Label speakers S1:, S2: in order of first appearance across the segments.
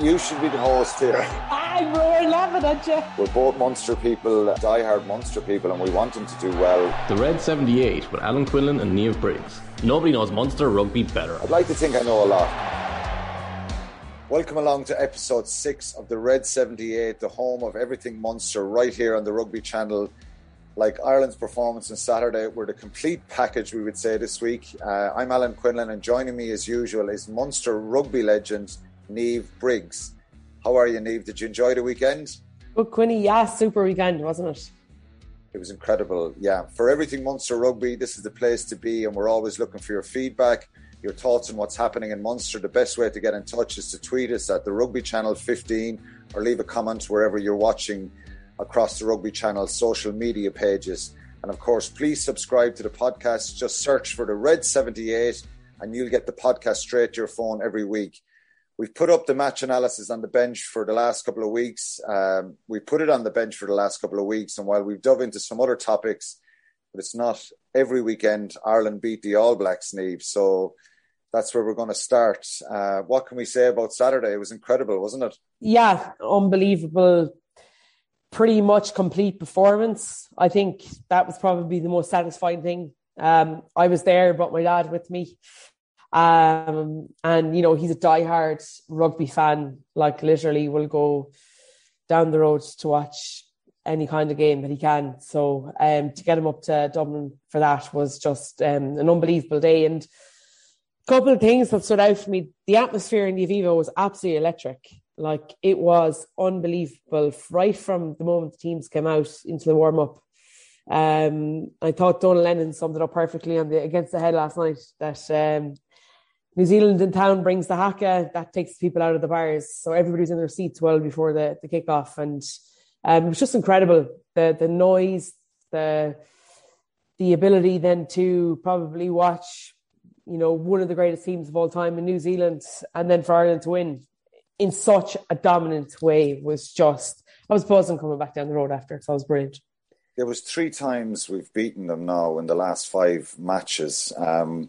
S1: You should be the host here.
S2: I'm we're laughing at you.
S1: We're both Munster people, die-hard Munster people, and we want them to do well.
S3: The Red 78 with Alan Quinlan and Niamh Briggs. Nobody knows Munster rugby better.
S1: I'd like to think I know a lot. Welcome along to episode six of the Red 78, the home of everything Munster, right here on the Rugby Channel. Like Ireland's performance on Saturday, we're the complete package, we would say, this week. Uh, I'm Alan Quinlan, and joining me as usual is Munster rugby legend Niamh Briggs. How are you, Niamh? Did you enjoy the weekend?
S2: Well, Quinny, yeah, super weekend, wasn't it?
S1: It was incredible. Yeah, for everything Munster rugby, this is the place to be, and we're always looking for your feedback, your thoughts on what's happening in Munster. The best way to get in touch is to tweet us at the Rugby Channel 15 or leave a comment wherever you're watching across the Rugby Channel social media pages. And of course, please subscribe to the podcast. Just search for the Red 78 and you'll get the podcast straight to your phone every week. We've put up the match analysis on the bench for the last couple of weeks. Um, we put it on the bench for the last couple of weeks. And while we've dove into some other topics, but it's not every weekend, Ireland beat the All Blacks, Niamh. So that's where we're going to start. Uh, what can we say about Saturday? It was incredible, wasn't it?
S2: Yeah, unbelievable. Pretty much complete performance. I think that was probably the most satisfying thing. Um, I was there, but my dad with me. Um, and you know, he's a die-hard rugby fan, like literally will go down the road to watch any kind of game that he can. So um, to get him up to Dublin for that was just um, an unbelievable day. And a couple of things that stood out for me: the atmosphere in the Aviva was absolutely electric. Like it was unbelievable right from the moment the teams came out into the warm up. Um, I thought Donal Lenihan summed it up perfectly on the against the head last night. That um, New Zealand in town brings the haka, that takes people out of the bars. So everybody's in their seats well before the, the kickoff. And um, it was just incredible. The the noise, the the ability then to probably watch, you know, one of the greatest teams of all time in New Zealand and then for Ireland to win in such a dominant way was just I was buzzing coming back down the road after, so it was brilliant.
S1: There was three times we've beaten them now in the last five matches. Um,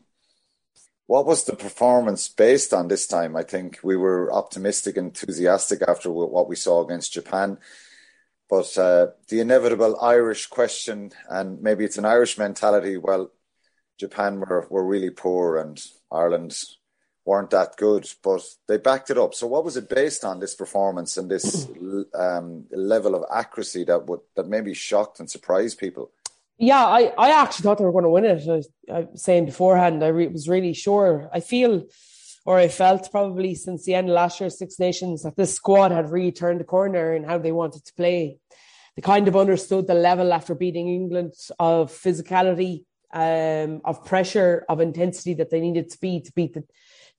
S1: what was the performance based on this time? I think we were optimistic, enthusiastic after what we saw against Japan. But uh, the inevitable Irish question, and maybe it's an Irish mentality. Well, Japan were, were really poor, and Ireland weren't that good, but they backed it up. So, what was it based on this performance and this um, level of accuracy that would that maybe shocked and surprised people?
S2: Yeah, I, I actually thought they were going to win it. I, I was saying beforehand, I re- was really sure. I feel, or I felt probably since the end of last year's Six Nations, that this squad had really turned the corner in how they wanted to play. They kind of understood the level after beating England of physicality, um, of pressure, of intensity that they needed to be to beat the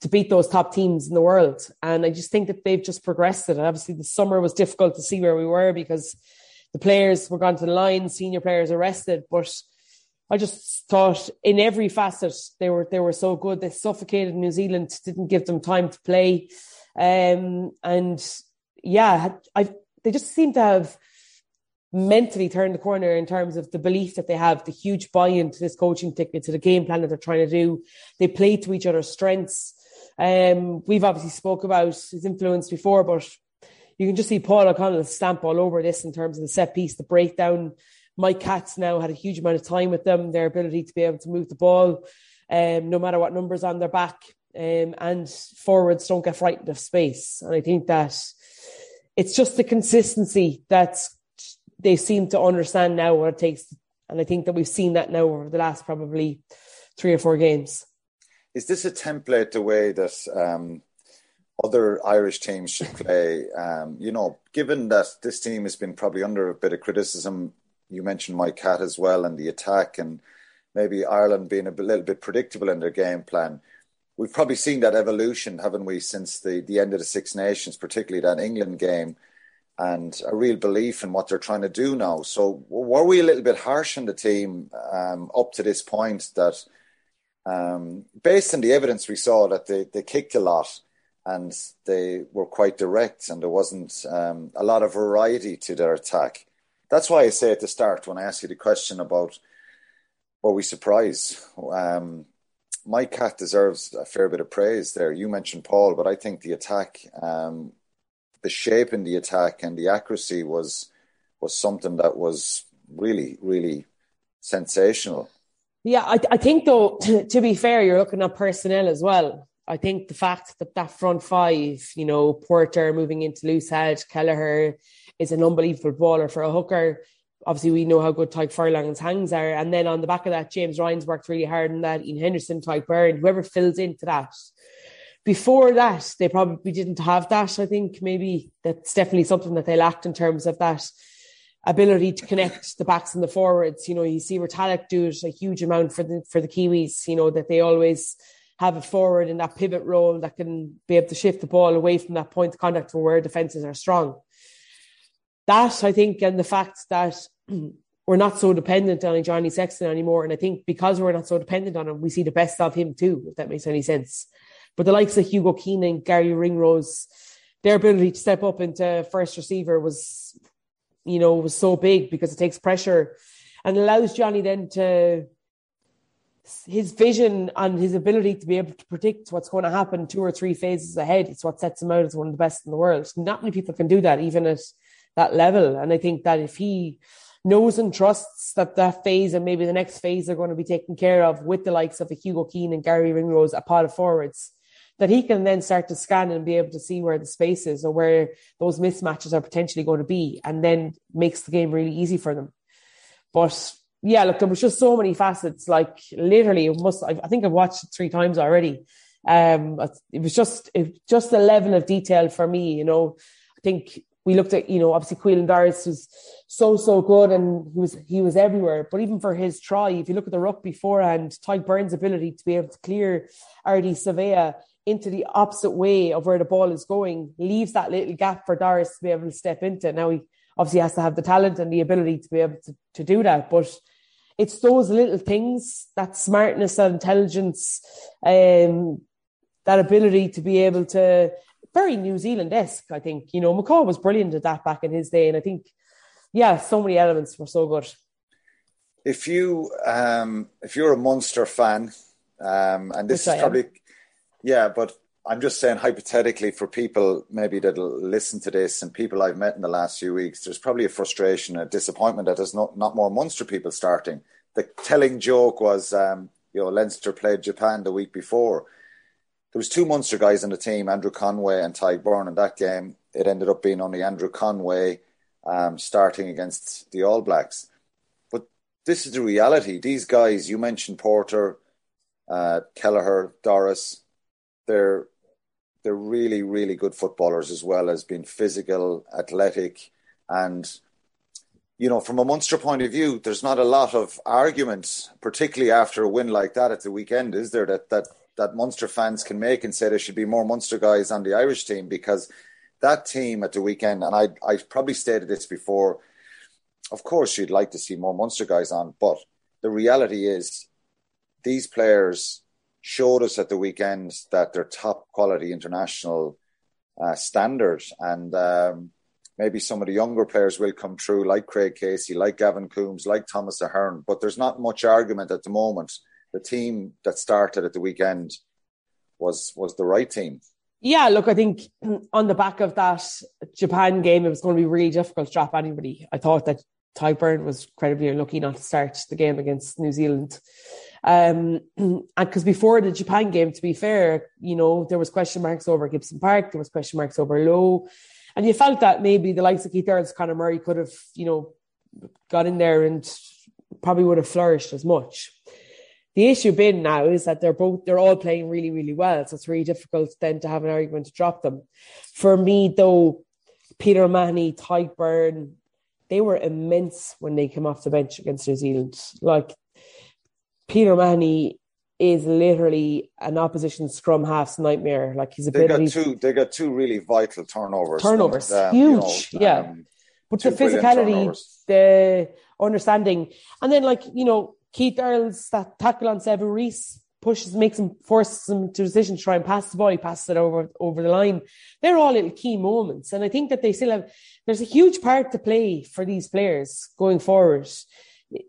S2: to beat those top teams in the world. And I just think that they've just progressed it. And obviously, the summer was difficult to see where we were because the players were gone to the line, senior players arrested, but I just thought in every facet they were they were so good. They suffocated New Zealand, didn't give them time to play, um, and yeah, I they just seem to have mentally turned the corner in terms of the belief that they have, the huge buy-in to this coaching ticket, to the game plan that they're trying to do. They play to each other's strengths. Um, we've obviously spoke about his influence before, but you can just see Paul O'Connell stamp all over this in terms of the set piece, the breakdown. Mike Catt now had a huge amount of time with them, their ability to be able to move the ball, um, no matter what numbers on their back, um, and forwards don't get frightened of space. And I think that it's just the consistency that they seem to understand now what it takes. And I think that we've seen that now over the last probably three or four games.
S1: Is this a template the way that um, other Irish teams should play. Um, you know, given that this team has been probably under a bit of criticism, you mentioned Mike Catt as well and the attack, and maybe Ireland being a little bit predictable in their game plan. We've probably seen that evolution, haven't we, since the, the end of the Six Nations, particularly that England game, and a real belief in what they're trying to do now. So, were we a little bit harsh on the team um, up to this point that, um, based on the evidence we saw, that they, they kicked a lot? And they were quite direct, and there wasn't um, a lot of variety to their attack. That's why I say at the start when I ask you the question about were we surprised, um, Mike Catt deserves a fair bit of praise there. You mentioned Paul, but I think the attack um, the shape in the attack and the accuracy was was something that was really, really sensational.
S2: Yeah, I, I think though, to be fair, you're looking at personnel as well. I think the fact that that front five, you know, Porter moving into loose head, Kelleher is an unbelievable baller for a hooker. Obviously, we know how good Tadhg Furlong's hangs are. And then on the back of that, James Ryan's worked really hard on that. Iain Henderson, Tadhg Beirne, whoever fills into that. Before that, they probably didn't have that. I think maybe that's definitely something that they lacked in terms of that ability to connect the backs and the forwards. You know, you see Retallick do it a huge amount for the for the Kiwis. You know that they always have a forward in that pivot role that can be able to shift the ball away from that point of contact to where defenses are strong. That I think, and the fact that we're not so dependent on Johnny Sexton anymore, and I think because we're not so dependent on him, we see the best of him too. If that makes any sense. But the likes of Hugo Keenan, Gary Ringrose, their ability to step up into first receiver was you know, was so big because it takes pressure and allows Johnny then to his vision and his ability to be able to predict what's going to happen two or three phases ahead. It's what sets him out as one of the best in the world. Not many people can do that, even at that level. And I think that if he knows and trusts that that phase and maybe the next phase are going to be taken care of with the likes of a Hugo Keenan and Gary Ringrose, a pot of forwards, that he can then start to scan and be able to see where the space is or where those mismatches are potentially going to be, and then makes the game really easy for them. But yeah, look, there was just so many facets. Like literally, it must. I, think I've watched it three times already. Um, it was just it, just the level of detail for me. You know, I think we looked at, you know, obviously Caolan Doris was so, so good and he was he was everywhere. But even for his try, if you look at the ruck beforehand, Tadhg Beirne's ability to be able to clear Ardie Savea into the opposite way of where the ball is going leaves that little gap for Doris to be able to step into. Now he obviously has to have the talent and the ability to be able to, to do that. But it's those little things, that smartness, that intelligence, um, that ability to be able to very New Zealand esque, I think. You know, McCaw was brilliant at that back in his day. And I think, yeah, so many elements were so good.
S1: If you um if you're a monster fan, um and this Which is probably yeah, but I'm just saying hypothetically for people maybe that'll listen to this and people I've met in the last few weeks, there's probably a frustration, a disappointment that there's not, not more Munster people starting. The telling joke was, um, you know, Leinster played Japan the week before. There was two Munster guys on the team, Andrew Conway and Tadhg Beirne in that game. It ended up being only Andrew Conway um, starting against the All Blacks. But this is the reality. These guys, you mentioned Porter, uh, Kelleher, Doris, they're they're really really good footballers as well as being physical, athletic, and you know from a Munster point of view, there's not a lot of arguments, particularly after a win like that at the weekend, is there? That that that Munster fans can make and say there should be more Munster guys on the Irish team because that team at the weekend, and I I probably stated this before. Of course, you'd like to see more Munster guys on, but the reality is these players showed us at the weekend that they're top quality international uh, standards. And um, maybe some of the younger players will come through, like Craig Casey, like Gavin Coombes, like Thomas Ahern. But there's not much argument at the moment. The team that started at the weekend was was the right team.
S2: Yeah, look, I think on the back of that Japan game, it was going to be really difficult to drop anybody. I thought that Tadhg Beirne was incredibly unlucky not to start the game against New Zealand. Um, and because before the Japan game, to be fair, you know, there was question marks over Gibson Park, there was question marks over Lowe. And you felt that maybe the likes of Keith Earls, Conor Murray could have, you know, got in there and probably would have flourished as much. The issue being now is that they're both they're all playing really, really well. So it's really difficult then to have an argument to drop them. For me, though, Peter O'Mahony, Tadhg Beirne, they were immense when they came off the bench against New Zealand. Like Peter O'Mahony is literally an opposition scrum half's nightmare. Like he's a
S1: they got two. They got two really vital turnovers.
S2: Turnovers, um, huge. You know, yeah, um, but the physicality, the understanding, and then like you know Keith Earls that tackle on Sevu Reece pushes, makes him forces him to decision to try and pass the ball. He passes it over over the line. They're all little key moments, and I think that they still have. There's a huge part to play for these players going forward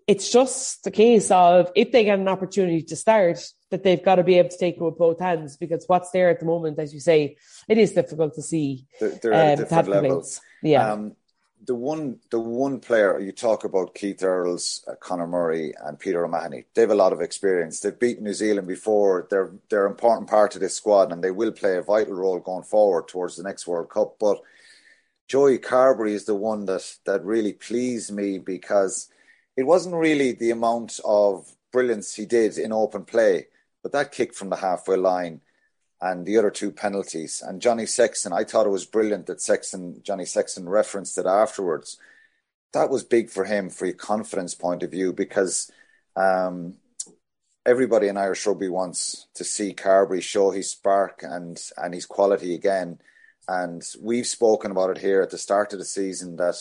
S2: it's just the case of if they get an opportunity to start, that they've got to be able to take it with both hands because what's there at the moment, as you say, it is difficult to see.
S1: They're, at um, different levels.
S2: Yeah. Um,
S1: the one, the one player you talk about, Keith Earls, uh, Conor Murray, and Peter O'Mahony. They have a lot of experience. They've beaten New Zealand before. They're they're an important part of this squad, and they will play a vital role going forward towards the next World Cup. But Joey Carbery is the one that that really pleased me because it wasn't really the amount of brilliance he did in open play, but that kick from the halfway line and the other two penalties. And Johnny Sexton, I thought it was brilliant that Sexton, Johnny Sexton referenced it afterwards. That was big for him, for a confidence point of view, because um, everybody in Irish rugby wants to see Carbery show his spark and and his quality again. And we've spoken about it here at the start of the season that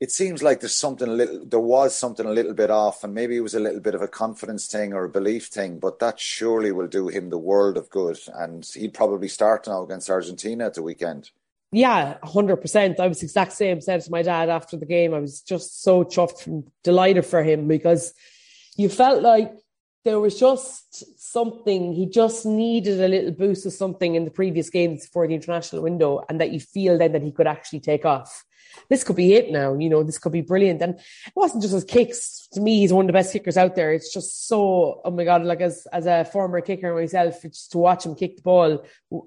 S1: it seems like there's something a little there was something a little bit off and maybe it was a little bit of a confidence thing or a belief thing but that surely will do him the world of good and he'd probably start now against argentina at the weekend.
S2: Yeah 100% i was exact same said to my dad after the game. I was just so chuffed and delighted for him because you felt like there was just something he just needed a little boost of something in the previous games for the international window and that you feel then that he could actually take off this could be it now. You know, this could be brilliant. And it wasn't just his kicks. To me, he's one of the best kickers out there. It's just so, oh my God, like as, as a former kicker myself, just to watch him kick the ball,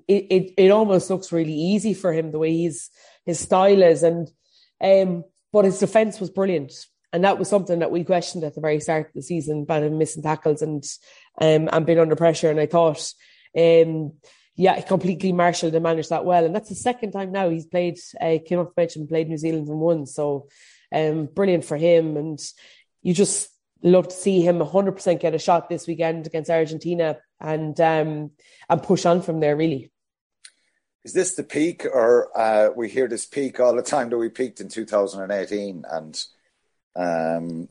S2: it, it, it almost looks really easy for him the way he's, his style is. And, um, but his defense was brilliant. And that was something that we questioned at the very start of the season about him missing tackles and, um, and being under pressure. And I thought, um, yeah, he completely marshalled and managed that well. And that's the second time now he's played, uh, came off the bench and played New Zealand and won. So um, brilliant for him. And you just love to see him 100% get a shot this weekend against Argentina and um, and push on from there, really.
S1: Is this the peak, or uh, we hear this peak all the time that we peaked in 2018 and um,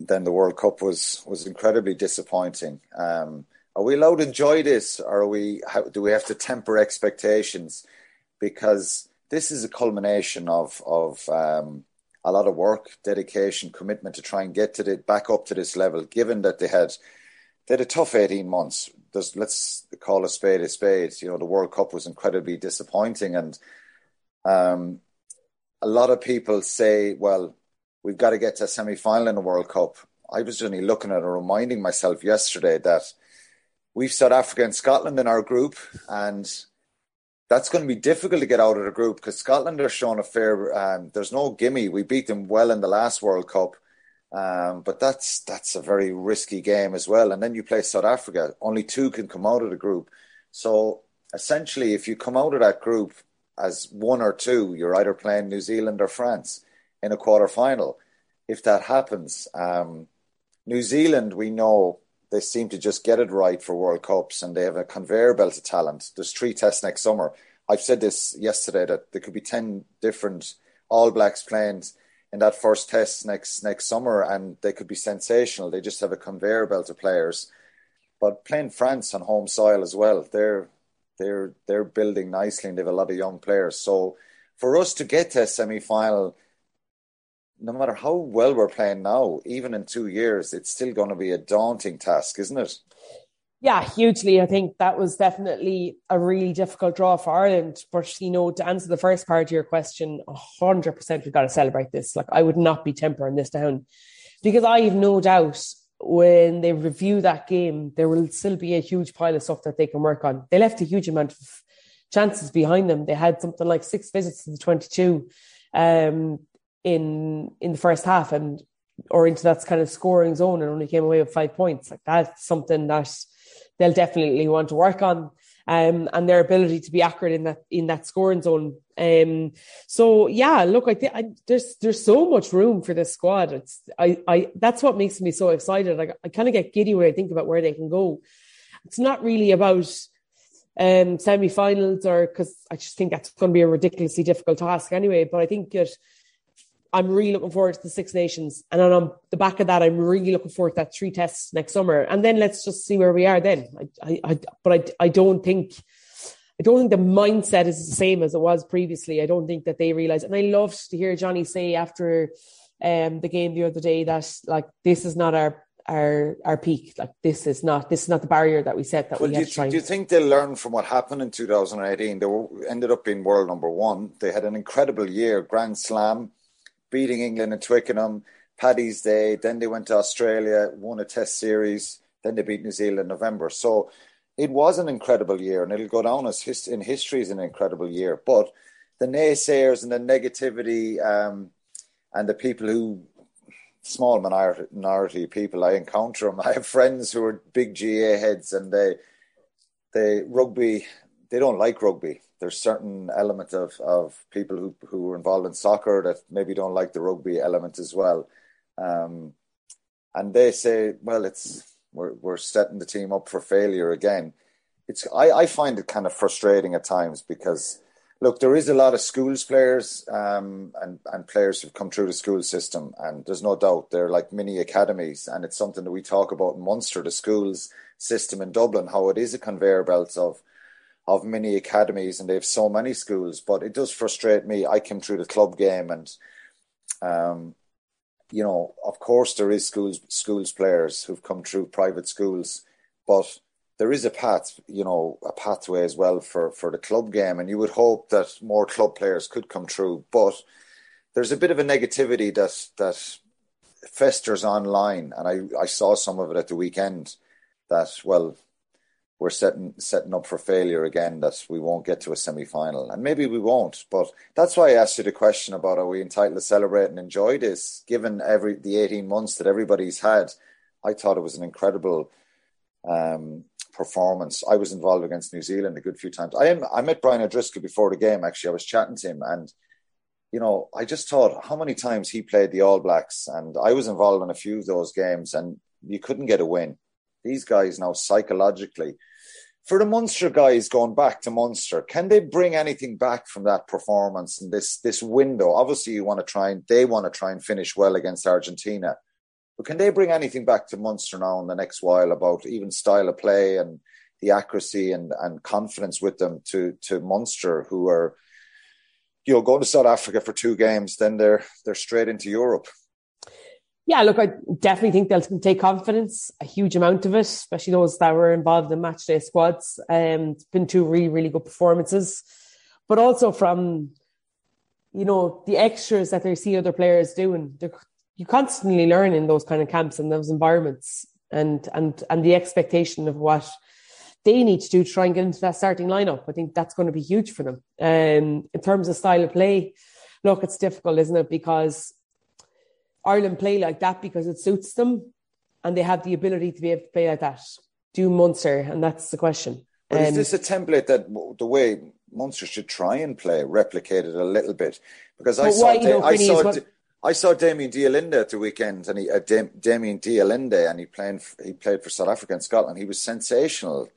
S1: then the World Cup was was incredibly disappointing. Um, are we allowed to enjoy this, or are we? How, do we have to temper expectations? Because this is a culmination of of um, a lot of work, dedication, commitment to try and get to the back up to this level. Given that they had they had a tough eighteen months. There's, let's call a spade a spade. You know, the World Cup was incredibly disappointing, and um, a lot of people say, "Well, we've got to get to a semi final in the World Cup." I was only looking at and reminding myself yesterday that we've South Africa and Scotland in our group, and that's going to be difficult to get out of the group because Scotland are showing a fair. Um, there's no gimme. We beat them well in the last World Cup, um, but that's that's a very risky game as well. And then you play South Africa. Only two can come out of the group. So essentially, if you come out of that group as one or two, you're either playing New Zealand or France in a quarter final. If that happens, um, New Zealand, we know they seem to just get it right for World Cups and they have a conveyor belt of talent. There's three tests next summer. I've said this yesterday that there could be 10 different All Blacks playing in that first test next next summer and they could be sensational. They just have a conveyor belt of players. But playing France on home soil as well, they're they're they're building nicely and they have a lot of young players. So for us to get to a semi final no matter how well we're playing now, even in two years, it's still going to be a daunting task, isn't it?
S2: Yeah, hugely. I think that was definitely a really difficult draw for Ireland. But, you know, to answer the first part of your question, 100% we've got to celebrate this. Like, I would not be tempering this down because I have no doubt when they review that game, there will still be a huge pile of stuff that they can work on. They left a huge amount of chances behind them. They had something like six visits to the 22. Um, in in the first half and or into that kind of scoring zone and only came away with five points. Like that's something that they'll definitely want to work on. Um, and their ability to be accurate in that in that scoring zone. Um, so yeah, look, I think there's there's so much room for this squad. It's I I that's what makes me so excited. I, I kind of get giddy when I think about where they can go. It's not really about um semi-finals or because I just think that's going to be a ridiculously difficult task anyway. But I think that I'm really looking forward to the Six Nations. And on the back of that, I'm really looking forward to that three tests next summer. And then let's just see where we are then. I, I, I, but I, I don't think, I don't think the mindset is the same as it was previously. I don't think that they realize. And I loved to hear Johnny say after um, the game the other day that like this is not our our our peak. Like this is not this is not the barrier that we set that
S1: well,
S2: we
S1: do
S2: have
S1: you,
S2: to try.
S1: do you think they learned from what happened in 2018? They were, ended up being world number one. They had an incredible year, Grand Slam, beating England and Twickenham, Paddy's Day. Then they went to Australia, won a Test series. Then they beat New Zealand in November. So it was an incredible year, and it'll go down as his, in history as an incredible year. But the naysayers and the negativity um, and the people who small minority, minority people I encounter them. I have friends who are big GAA heads, and they they rugby they don't like rugby. There's certain element of, of people who who are involved in soccer that maybe don't like the rugby element as well. Um, and they say, well, it's we're we're setting the team up for failure again. It's I, I find it kind of frustrating at times because look, there is a lot of schools players um, and and players who've come through the school system, and there's no doubt they're like mini academies, and it's something that we talk about in Munster, the schools system in Dublin, how it is a conveyor belt of of mini academies, and they have so many schools. But it does frustrate me. I came through the club game, and um, you know, of course, there is schools schools players who've come through private schools, but there is a path, you know, a pathway as well for, for the club game. And you would hope that more club players could come through. But there's a bit of a negativity that that festers online. And I, I saw some of it at the weekend that, well, we're setting setting up for failure again, that we won't get to a semi final. And maybe we won't. But that's why I asked you the question about are we entitled to celebrate and enjoy this, given every the 18 months that everybody's had. I thought it was an incredible um, performance. I was involved against New Zealand a good few times. I am, I met Brian O'Driscoll before the game. Actually, I was chatting to him, and you know, I just thought how many times he played the All Blacks, and I was involved in a few of those games, and you couldn't get a win. These guys now psychologically, for the Munster guys going back to Munster, can they bring anything back from that performance and this this window? Obviously, you want to try and they want to try and finish well against Argentina but can they bring anything back to Munster now in the next while about even style of play and the accuracy and, and confidence with them to to Munster, who are you know going to South Africa for two games, then they're they're straight into Europe.
S2: Yeah, look, I definitely think they'll take confidence, a huge amount of it, especially those that were involved in match day squads. Um, it's been two really, really good performances, but also from you know the extras that they see other players doing. They're you constantly learn in those kind of camps and those environments and and and the expectation of what they need to do to try and get into that starting lineup. I think that's going to be huge for them. Um, in terms of style of play, look, it's difficult, isn't it? Because Ireland play like that because it suits them, and they have the ability to be able to play like that. Do Munster, and that's the question.
S1: But um, is this a template that the way Munster should try and play, replicate it a little bit? Because I saw, I saw, I saw Damian de Allende at the weekend, and he uh, Dam- Damian de and he played he played for South Africa and Scotland. He was sensational.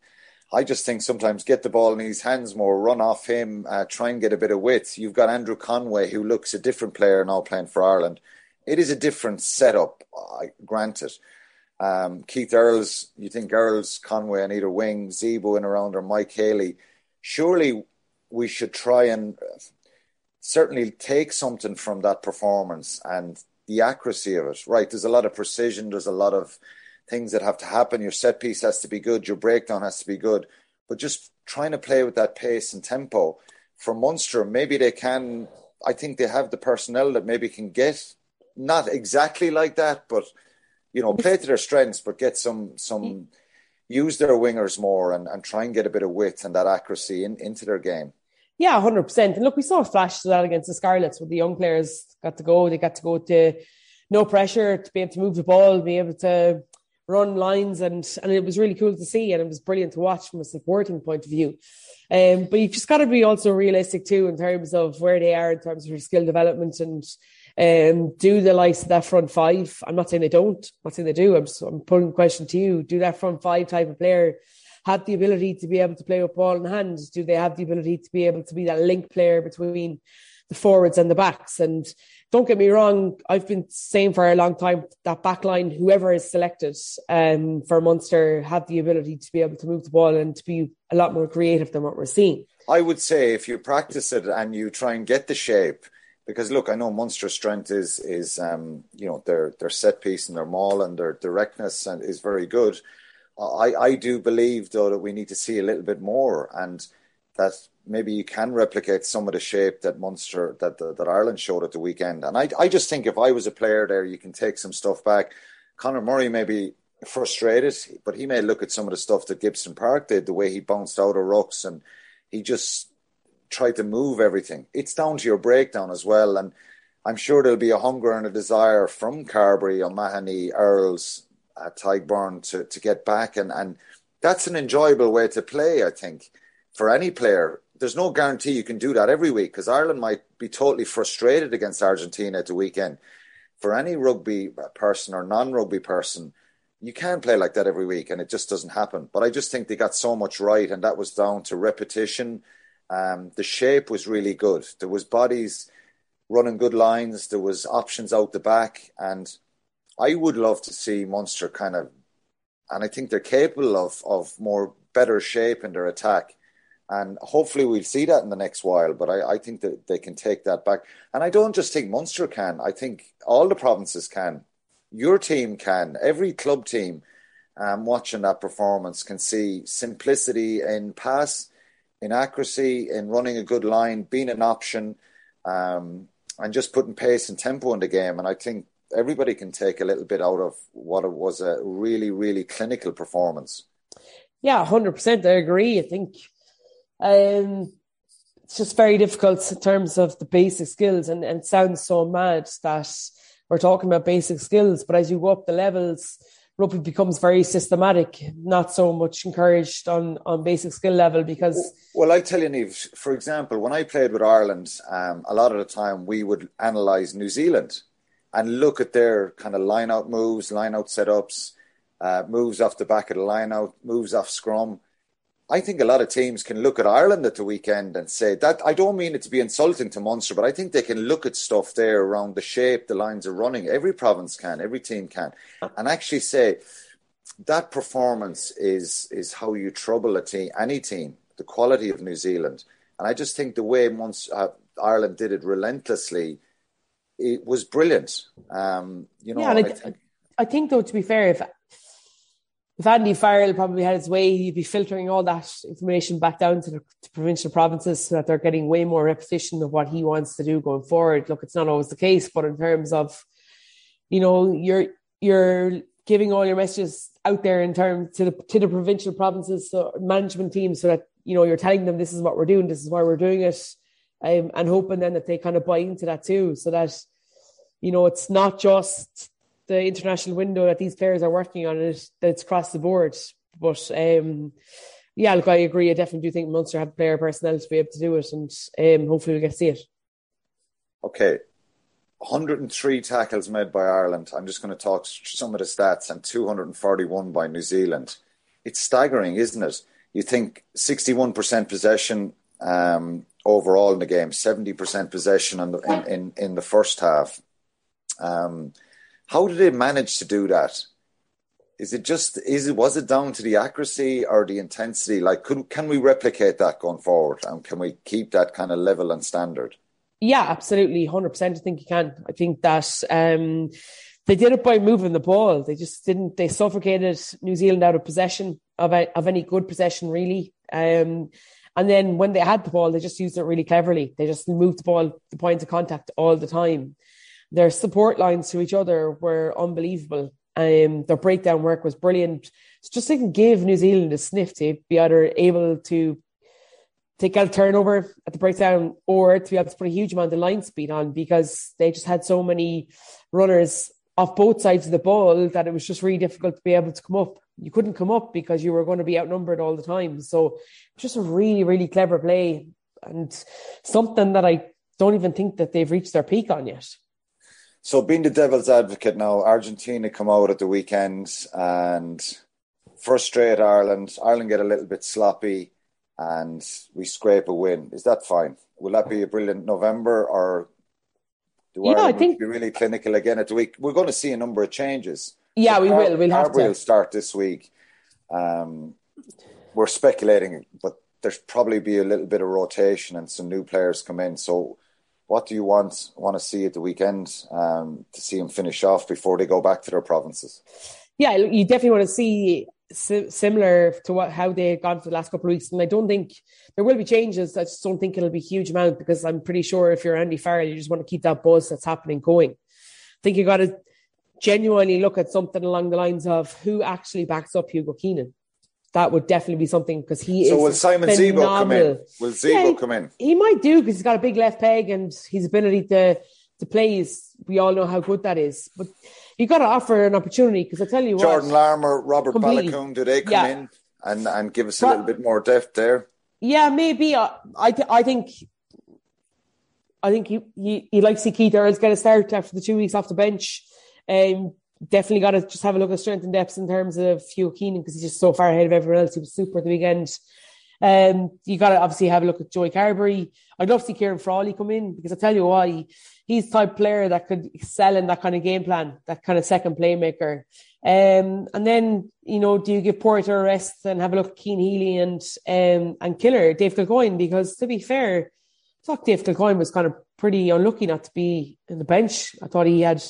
S1: I just think sometimes get the ball in his hands more, run off him, uh, try and get a bit of width. You've got Andrew Conway, who looks a different player now playing for Ireland. It is a different setup, I grant it. Um, Keith Earls, you think Earls, Conway on either wing, Zebo in around, or Mike Haley. Surely we should try and certainly take something from that performance and the accuracy of it. Right, there's a lot of precision. There's a lot of things that have to happen. Your set piece has to be good. Your breakdown has to be good. But just trying to play with that pace and tempo for Munster, maybe they can. I think they have the personnel that maybe can get not exactly like that, but you know, play to their strengths, but get some some use their wingers more and, and try and get a bit of width and that accuracy in, into their game.
S2: Yeah, hundred percent. And look, we saw a flash to that against the Scarlets, where the young players got to go. They got to go to no pressure to be able to move the ball, be able to run lines, and and it was really cool to see, and it was brilliant to watch from a supporting point of view. Um, but you've just got to be also realistic too in terms of where they are in terms of their skill development and um, do the likes of that front five. I'm not saying they don't. I'm not saying they do. I'm just I'm putting the question to you. Do that front five type of player have the ability to be able to play with ball in hand? Do they have the ability to be able to be that link player between the forwards and the backs? And don't get me wrong, I've been saying for a long time that backline, whoever is selected um, for Munster, have the ability to be able to move the ball and to be a lot more creative than what we're seeing.
S1: I would say if you practice it and you try and get the shape, because look, I know Munster's strength is is um, you know their their set piece and their maul and their directness and is very good. I I do believe though that we need to see a little bit more and that maybe you can replicate some of the shape that Munster that that, that Ireland showed at the weekend. And I I just think if I was a player there, you can take some stuff back. Conor Murray may be frustrated, but he may look at some of the stuff that Gibson Park did, the way he bounced out of rucks and he just tried to move everything. It's down to your breakdown as well. And I'm sure there'll be a hunger and a desire from Carbery, O'Mahony, Earls, uh, Tadhg to, to get back. And, and that's an enjoyable way to play, I think, for any player. There's no guarantee you can do that every week because Ireland might be totally frustrated against Argentina at the weekend. For any rugby person or non rugby person, you can't play like that every week and it just doesn't happen. But I just think they got so much right, and that was down to repetition um, the shape was really good. There was bodies running good lines. There was options out the back, and I would love to see Munster kind of, and I think they're capable of of more better shape in their attack. And hopefully we'll see that in the next while. But I, I think that they can take that back. And I don't just think Munster can. I think all the provinces can. Your team can. Every club team um, watching that performance can see simplicity in pass in accuracy, in running a good line, being an option, um, and just putting pace and tempo in the game. And I think everybody can take a little bit out of what it was a really, really clinical performance.
S2: Yeah, hundred percent. I agree. I think um, it's just very difficult in terms of the basic skills, and, and sounds so mad that we're talking about basic skills, but as you go up the levels rugby becomes very systematic, not so much encouraged on, on basic skill level because.
S1: Well, I tell you, Niamh, for example, when I played with Ireland, um, a lot of the time we would analyse New Zealand and look at their kind of line out moves, line out setups, uh, moves off the back of the line out, moves off scrum. I think a lot of teams can look at Ireland at the weekend and say that I don't mean it to be insulting to Munster, but I think they can look at stuff there around the shape the lines are running. Every province can, every team can, and actually say that performance is is how you trouble a team, any team. The quality of New Zealand, and I just think the way Munster, uh, Ireland did it relentlessly, it was brilliant. Um, you know,
S2: yeah, I, think, I think though to be fair, if if Andy Farrell probably had his way, he'd be filtering all that information back down to the to provincial provinces so that they're getting way more repetition of what he wants to do going forward. Look, it's not always the case, but in terms of, you know, you're you're giving all your messages out there in terms to the to the provincial provinces, so management teams, so that you know you're telling them this is what we're doing, this is why we're doing it, um, and hoping then that they kind of buy into that too, so that you know it's not just the international window that these players are working on it that's across the board. But um, yeah, look, I agree. I definitely do think Munster have player personnel to be able to do it, and um, hopefully we'll get to see it.
S1: Okay, 103 tackles made by Ireland. I'm just going to talk some of the stats, and 241 by New Zealand. It's staggering, isn't it? You think 61% possession um, overall in the game, 70% possession in the, in, in, in the first half. Um, how did they manage to do that? Is it just is it was it down to the accuracy or the intensity? Like, could can we replicate that going forward, and can we keep that kind of level and standard?
S2: Yeah, absolutely, hundred percent. I think you can. I think that um, they did it by moving the ball. They just didn't. They suffocated New Zealand out of possession of of any good possession, really. Um, and then when they had the ball, they just used it really cleverly. They just moved the ball, the points of contact all the time their support lines to each other were unbelievable. Um, their breakdown work was brilliant. It's just to give New Zealand a sniff to be either able to take out a turnover at the breakdown or to be able to put a huge amount of line speed on because they just had so many runners off both sides of the ball that it was just really difficult to be able to come up. You couldn't come up because you were going to be outnumbered all the time. So just a really, really clever play and something that I don't even think that they've reached their peak on yet.
S1: So, being the devil's advocate now, Argentina come out at the weekend and frustrate Ireland. Ireland get a little bit sloppy and we scrape a win. Is that fine? Will that be a brilliant November or do yeah, Ireland I think... be really clinical again at the week? We're going to see a number of changes.
S2: Yeah, we will. We'll have to.
S1: will start this week. Um, we're speculating, but there's probably be a little bit of rotation and some new players come in. So what do you want want to see at the weekend um, to see them finish off before they go back to their provinces?
S2: Yeah, you definitely want to see similar to what how they had gone for the last couple of weeks, and I don't think there will be changes. I just don't think it'll be huge amount because I'm pretty sure if you're Andy Farrell, you just want to keep that buzz that's happening going. I think you got to genuinely look at something along the lines of who actually backs up Hugo Keenan that would definitely be something because he
S1: so
S2: is.
S1: will Simon Zebo come in? Will Zebo yeah, come in?
S2: He might do because he's got a big left peg and his ability to to play is. We all know how good that is, but you got to offer an opportunity because I tell you
S1: Jordan
S2: what,
S1: Larmour, Robert Baloucoune, do they come yeah. in and and give us a little bit more depth there?
S2: Yeah, maybe. I I, th- I think. I think you you'd like to see Keith Earls get a start after the two weeks off the bench. Um, definitely got to just have a look at strength and depth in terms of Hugh Keenan because he's just so far ahead of everyone else. He was super at the weekend. Um, you got to obviously have a look at Joey Carbery. I'd love to see Ciarán Frawley come in because I tell you why he's the type player that could excel in that kind of game plan, that kind of second playmaker. Um, and then you know, do you give Porter a rest and have a look at Cian Healy and um, and Killer Dave Kilcoyne? Because to be fair, I thought Dave Kilcoyne was kind of pretty unlucky not to be in the bench. I thought he had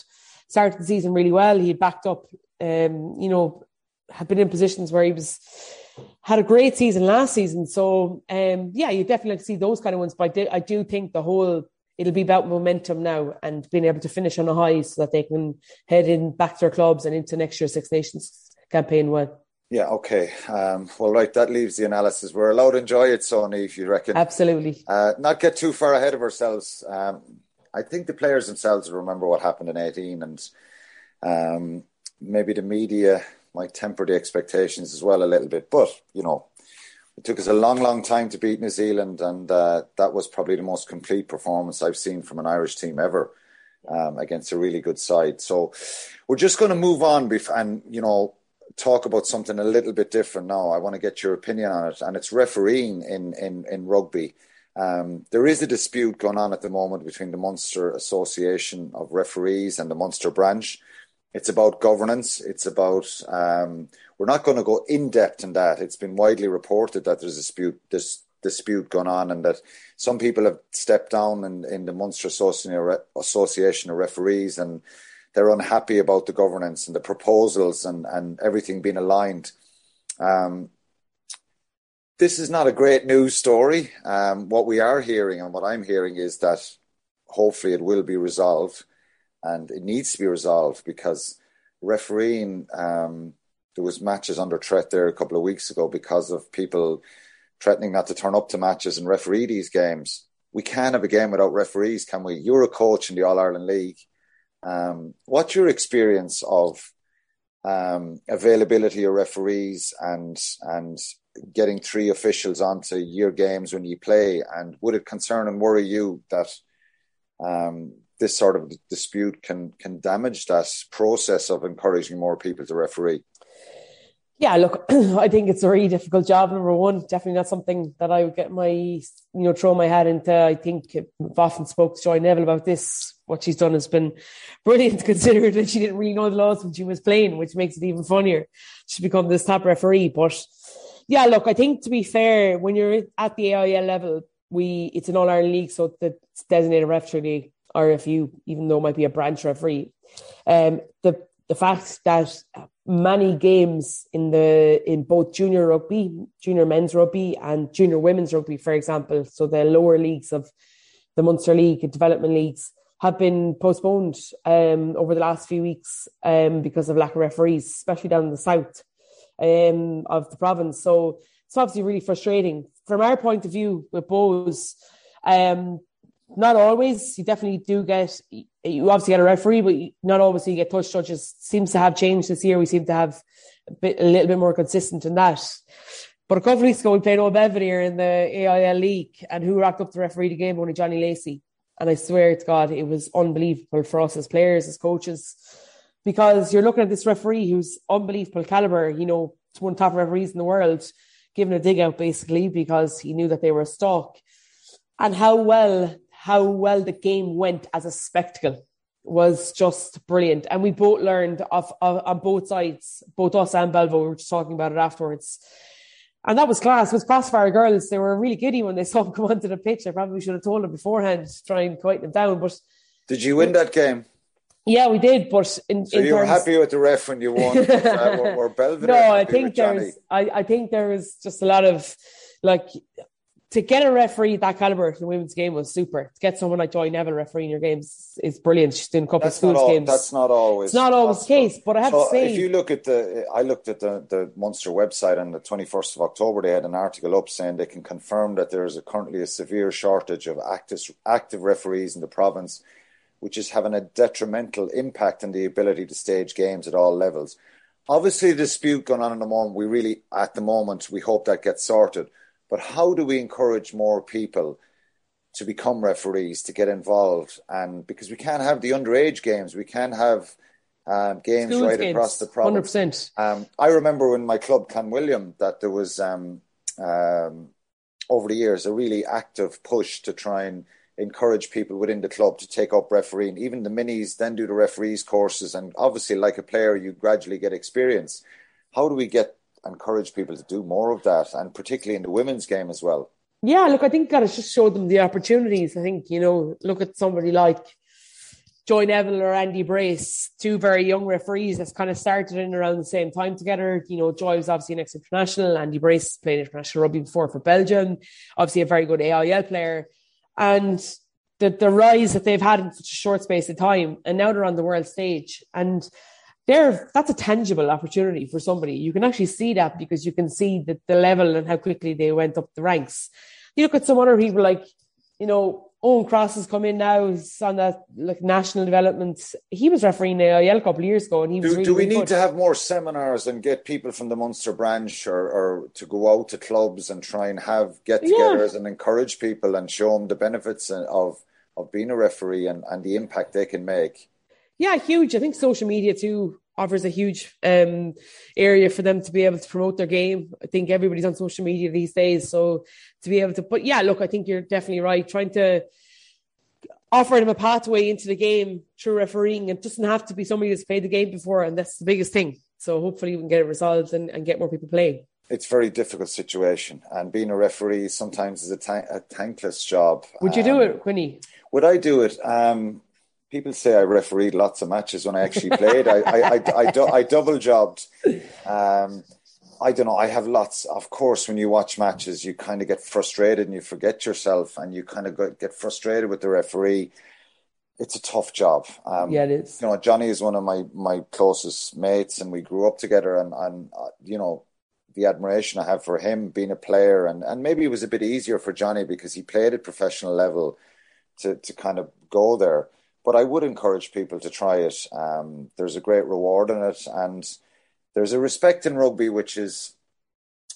S2: started the season really well. He backed up, um, you know, had been in positions where he was had a great season last season. So um, yeah, you definitely see those kind of ones. But I do, I do think the whole it'll be about momentum now and being able to finish on a high so that they can head in back to their clubs and into next year's Six Nations campaign well.
S1: Yeah, okay. Um, well, right, that leaves the analysis. We're allowed to enjoy it, Sony, if you reckon.
S2: Absolutely.
S1: Uh, not get too far ahead of ourselves. Um, I think the players themselves remember what happened in 18 and um, maybe the media might temper the expectations as well a little bit. But, you know, it took us a long, long time to beat New Zealand, and uh, that was probably the most complete performance I've seen from an Irish team ever um, against a really good side. So we're just going to move on and, you know, talk about something a little bit different now. I want to get your opinion on it, and it's refereeing in, in, in rugby. Um, there is a dispute going on at the moment between the Munster Association of Referees and the Munster branch. It's about governance. It's about, um, we're not going to go in depth in that. It's been widely reported that there's a dispute, this dispute going on and that some people have stepped down in, in the Munster Association of Referees and they're unhappy about the governance and the proposals and, and everything being aligned. Um, this is not a great news story. Um, what we are hearing and what I'm hearing is that hopefully it will be resolved and it needs to be resolved because refereeing, um, there was matches under threat there a couple of weeks ago because of people threatening not to turn up to matches and referee these games. We can't have a game without referees, can we? You're a coach in the All Ireland League. Um, what's your experience of um, availability of referees and and getting three officials onto your games when you play? And would it concern and worry you that um, this sort of dispute can can damage that process of encouraging more people to referee?
S2: Yeah, look, I think it's a really difficult job. Number one, definitely not something that I would get my, you know, throw my head into. I think I've often spoke to Joy Neville about this. What she's done has been brilliant, considering that she didn't really know the laws when she was playing, which makes it even funnier. She's become this top referee. But yeah, look, I think to be fair, when you're at the AIL level, we it's an All Ireland league, so the designated referee, or if you even though it might be a branch referee, um, the the fact that many games in the in both junior rugby, junior men's rugby, and junior women's rugby, for example, so the lower leagues of the Munster League and development leagues have been postponed um, over the last few weeks um, because of lack of referees, especially down in the south um, of the province. So it's obviously really frustrating. From our point of view with Bohs, um, not always. You definitely do get. You obviously get a referee, but not always you get touch judges. Seems to have changed this year. We seem to have a, bit, a little bit more consistent in that. But a couple of weeks ago, we played Old Belvedere in the AIL League, and who racked up the referee the game? Only Johnny Lacey. And I swear to God, it was unbelievable for us as players, as coaches, because you're looking at this referee who's unbelievable caliber. You know, one of the top referees in the world, giving a dig out basically because he knew that they were a stock, and how well how well the game went as a spectacle was just brilliant. And we both learned of, on both sides, both us and Belvo, we were just talking about it afterwards. And that was class. It was Crossfire girls. They were really giddy when they saw him come onto the pitch. I probably should have told them beforehand to try and quiet them down. But
S1: did you win that game?
S2: Yeah, we did. But in,
S1: so
S2: in
S1: you were
S2: terms...
S1: happy with the ref when you won. Uh, were, were Belvedere
S2: no, I think there's. I, I think there was just a lot of like to get a referee that caliber in the women's game was super. To get someone like Joy Neville refereeing your games is brilliant. She's doing a couple
S1: That's
S2: of schools
S1: all,
S2: games.
S1: that's not always.
S2: it's not always the case, but I have
S1: So
S2: to say,
S1: if you look at the, I looked at the, the Munster website on the 21st of October. They had an article up saying they can confirm that there is a, currently a severe shortage of active, active referees in the province, which is having a detrimental impact on the ability to stage games at all levels. Obviously, the dispute going on in the moment, we really, at the moment, we hope that gets sorted. But how do we encourage more people to become referees, to get involved? And because we can't have the underage games, we can't have um, games
S2: schools
S1: right
S2: games,
S1: across the province.
S2: hundred
S1: province.
S2: percent.
S1: Um, I remember in my club, Clanwilliam, that there was um, um, over the years a really active push to try and encourage people within the club to take up refereeing. Even the minis then do the referees courses, and obviously, like a player, you gradually get experience. How do we get encourage people to do more of that, and particularly in the women's game as well?
S2: Yeah, look, I think got to just show them the opportunities. I think you know, look at somebody like Joy Neville or Andy Brace, two very young referees that's kind of started in around the same time together. You know, Joy was obviously an ex international. Andy Brace played international rugby before for Belgium. Obviously, a very good AIL player, and the the rise that they've had in such a short space of time, and now they're on the world stage and. There, that's a tangible opportunity for somebody. You can actually see that because you can see that the level and how quickly they went up the ranks. You look at some other people like, you know, Eoghan Cross has come in now. He's on that like national development. He was refereeing the AIL a couple of years ago, and he was.
S1: Do,
S2: really,
S1: do we
S2: really
S1: need
S2: good.
S1: to have more seminars and get people from the Munster branch or, or to go out to clubs and try and have get-togethers and encourage people and show them the benefits of of being a referee and, and the impact they can make?
S2: Yeah, huge. I think social media too offers a huge um, area for them to be able to promote their game. I think everybody's on social media these days, so to be able to. But yeah, look, I think you're definitely right. Trying to offer them a pathway into the game through refereeing, it doesn't have to be somebody that's played the game before, and that's the biggest thing. So hopefully we can get it resolved and, and get more people playing.
S1: It's a very difficult situation, and being a referee sometimes is a, ta- a thankless job.
S2: Would you do
S1: Um,
S2: it, Quinny?
S1: Would I do it? Um, people say I refereed lots of matches when I actually played. I, I, I, I, I double jobbed. Um, I don't know. I have lots. Of course, when you watch matches, you kind of get frustrated and you forget yourself, and you kind of get, get frustrated with the referee. It's a tough job. Um,
S2: Yeah, it is.
S1: You know, Johnny is one of my my closest mates, and we grew up together. And and uh, you know, the admiration I have for him being a player, and and maybe it was a bit easier for Johnny because he played at professional level to to kind of go there. But I would encourage people to try it. Um, there's a great reward in it, and there's a respect in rugby which is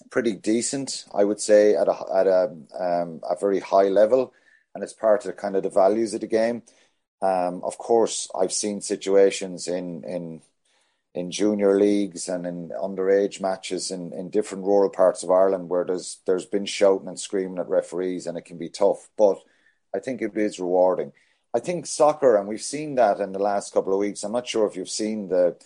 S1: pretty decent, I would say, at a at a um, a very high level, and it's part of kind of the values of the game. Um, of course, I've seen situations in in in junior leagues and in underage matches in, in different rural parts of Ireland where there's there's been shouting and screaming at referees and it can be tough. But I think it is rewarding. I think soccer, and we've seen that in the last couple of weeks. I'm not sure if you've seen the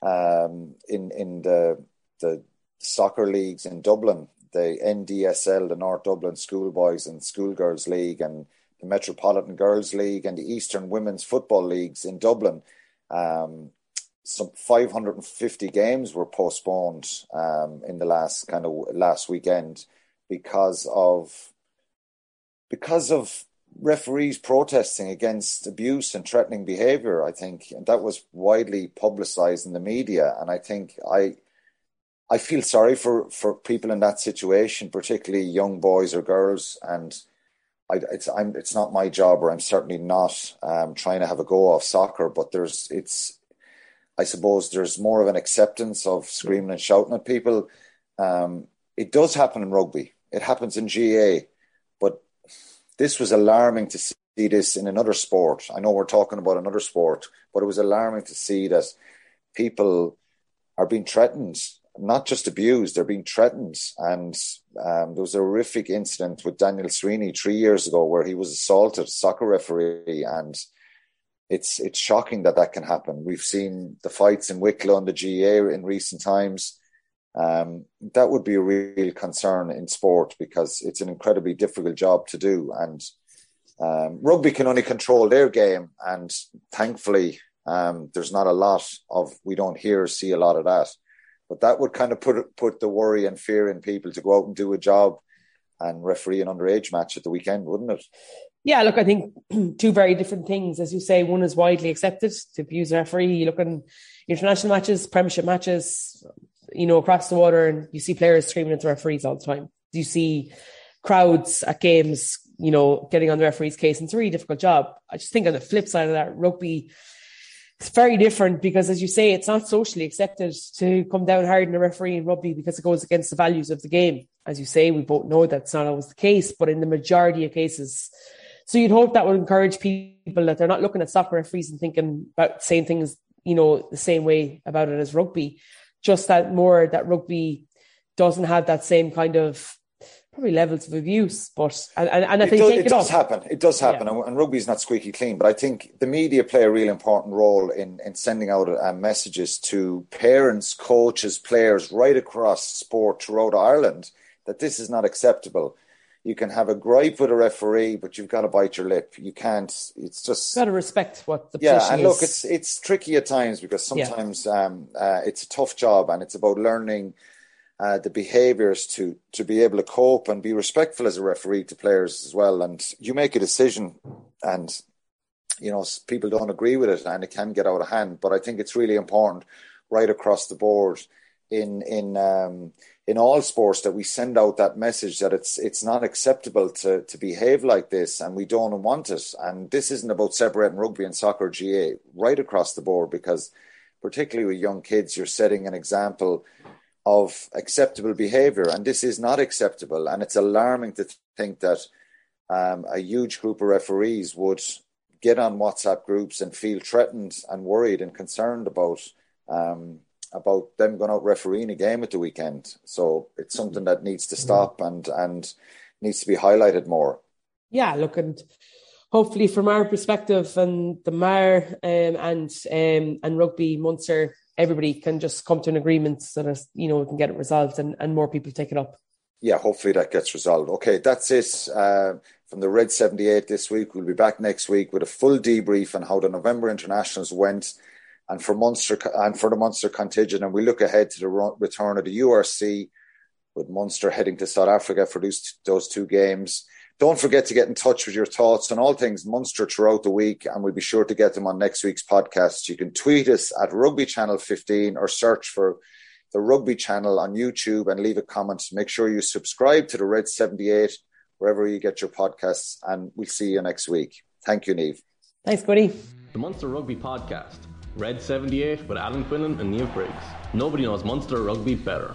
S1: um, in in the the soccer leagues in Dublin, the NDSL, the North Dublin Schoolboys and Schoolgirls League, and the Metropolitan Girls League, and the Eastern Women's Football Leagues in Dublin. Um, some 550 games were postponed um, in the last kind of last weekend because of because of referees protesting against abuse and threatening behavior i think and that was widely publicized in the media. And i think i i feel sorry for for people in that situation particularly young boys or girls. And I, it's I'm it's not my job or I'm certainly not um, trying to have a go off soccer but there's it's I suppose there's more of an acceptance of screaming and shouting at people. Um, it does happen in rugby. It happens in GAA this was alarming to see this in another sport. I know we're talking about another sport, but it was alarming to see that people are being threatened, not just abused, they're being threatened. And um, there was a horrific incident with Daniel Sweeney three years ago where he was assaulted, soccer referee, and it's it's shocking that that can happen. We've seen the fights in Wicklow and the GAA in recent times. Um, that would be a real concern in sport because it's an incredibly difficult job to do. And um, rugby can only control their game, and thankfully, um, there's not a lot of we don't hear see a lot of that. But that would kind of put put the worry and fear in people to go out and do a job and referee an underage match at the weekend, wouldn't it?
S2: Yeah, look, I think two very different things. As you say, one is widely accepted to abuse a referee. You look in international matches, premiership matches, you know, across the water, and you see players screaming at the referees all the time. You see crowds at games, you know, getting on the referee's case. And it's a really difficult job. I just think on the flip side of that, rugby it's very different because, as you say, it's not socially accepted to come down hard on a referee in rugby because it goes against the values of the game. As you say, we both know that's not always the case, but in the majority of cases, so you'd hope that would encourage people that they're not looking at soccer referees and thinking about saying things, you know, the same way about it as rugby. Just that more that rugby doesn't have that same kind of probably levels of abuse, but and, and, if
S1: it
S2: does,
S1: it,
S2: it
S1: does happen. It does happen, yeah. and, and rugby is not squeaky clean. But I think the media play a real important role in in sending out uh, messages to parents, coaches, players right across sport throughout Ireland that this is not acceptable you can have a gripe with a referee, but you've got to bite your lip. You can't. It's just
S2: got to respect what the
S1: yeah. And
S2: is.
S1: look, it's it's tricky at times because sometimes yeah. um, uh, it's a tough job, and it's about learning uh, the behaviours to to be able to cope and be respectful as a referee to players as well. And you make a decision, and you know people don't agree with it, and it can get out of hand. But I think it's really important right across the board in in um, in all sports that we send out that message that it's it's not acceptable to to behave like this and we don't want it. And this isn't about separating rugby and soccer GAA right across the board because particularly with young kids you're setting an example of acceptable behavior and this is not acceptable. And it's alarming to think that um, a huge group of referees would get on WhatsApp groups and feel threatened and worried and concerned about um, about them going out refereeing a game at the weekend. So it's something that needs to stop and and needs to be highlighted more.
S2: Yeah, look, and hopefully from our perspective and the mayor um, and um, and rugby Munster, everybody can just come to an agreement so that you know we can get it resolved and, and more people take it up.
S1: Yeah, hopefully that gets resolved. Okay, that's it. Uh, from the Red 78 this week. We'll be back next week with a full debrief on how the November internationals went and for Munster and for the Munster contingent. And we look ahead to the return of the URC with Munster heading to South Africa for those, those two games. Don't forget to get in touch with your thoughts on all things Munster throughout the week, and we'll be sure to get them on next week's podcast. You can tweet us at Rugby Channel 15 or search for the Rugby Channel on YouTube and leave a comment. Make sure you subscribe to the Red 78 wherever you get your podcasts, and we'll see you next week. Thank you, Niamh.
S2: Thanks, Cody.
S3: The Munster Rugby Podcast Red 78 with Alan Quinlan and Niamh Briggs. Nobody knows Munster rugby better.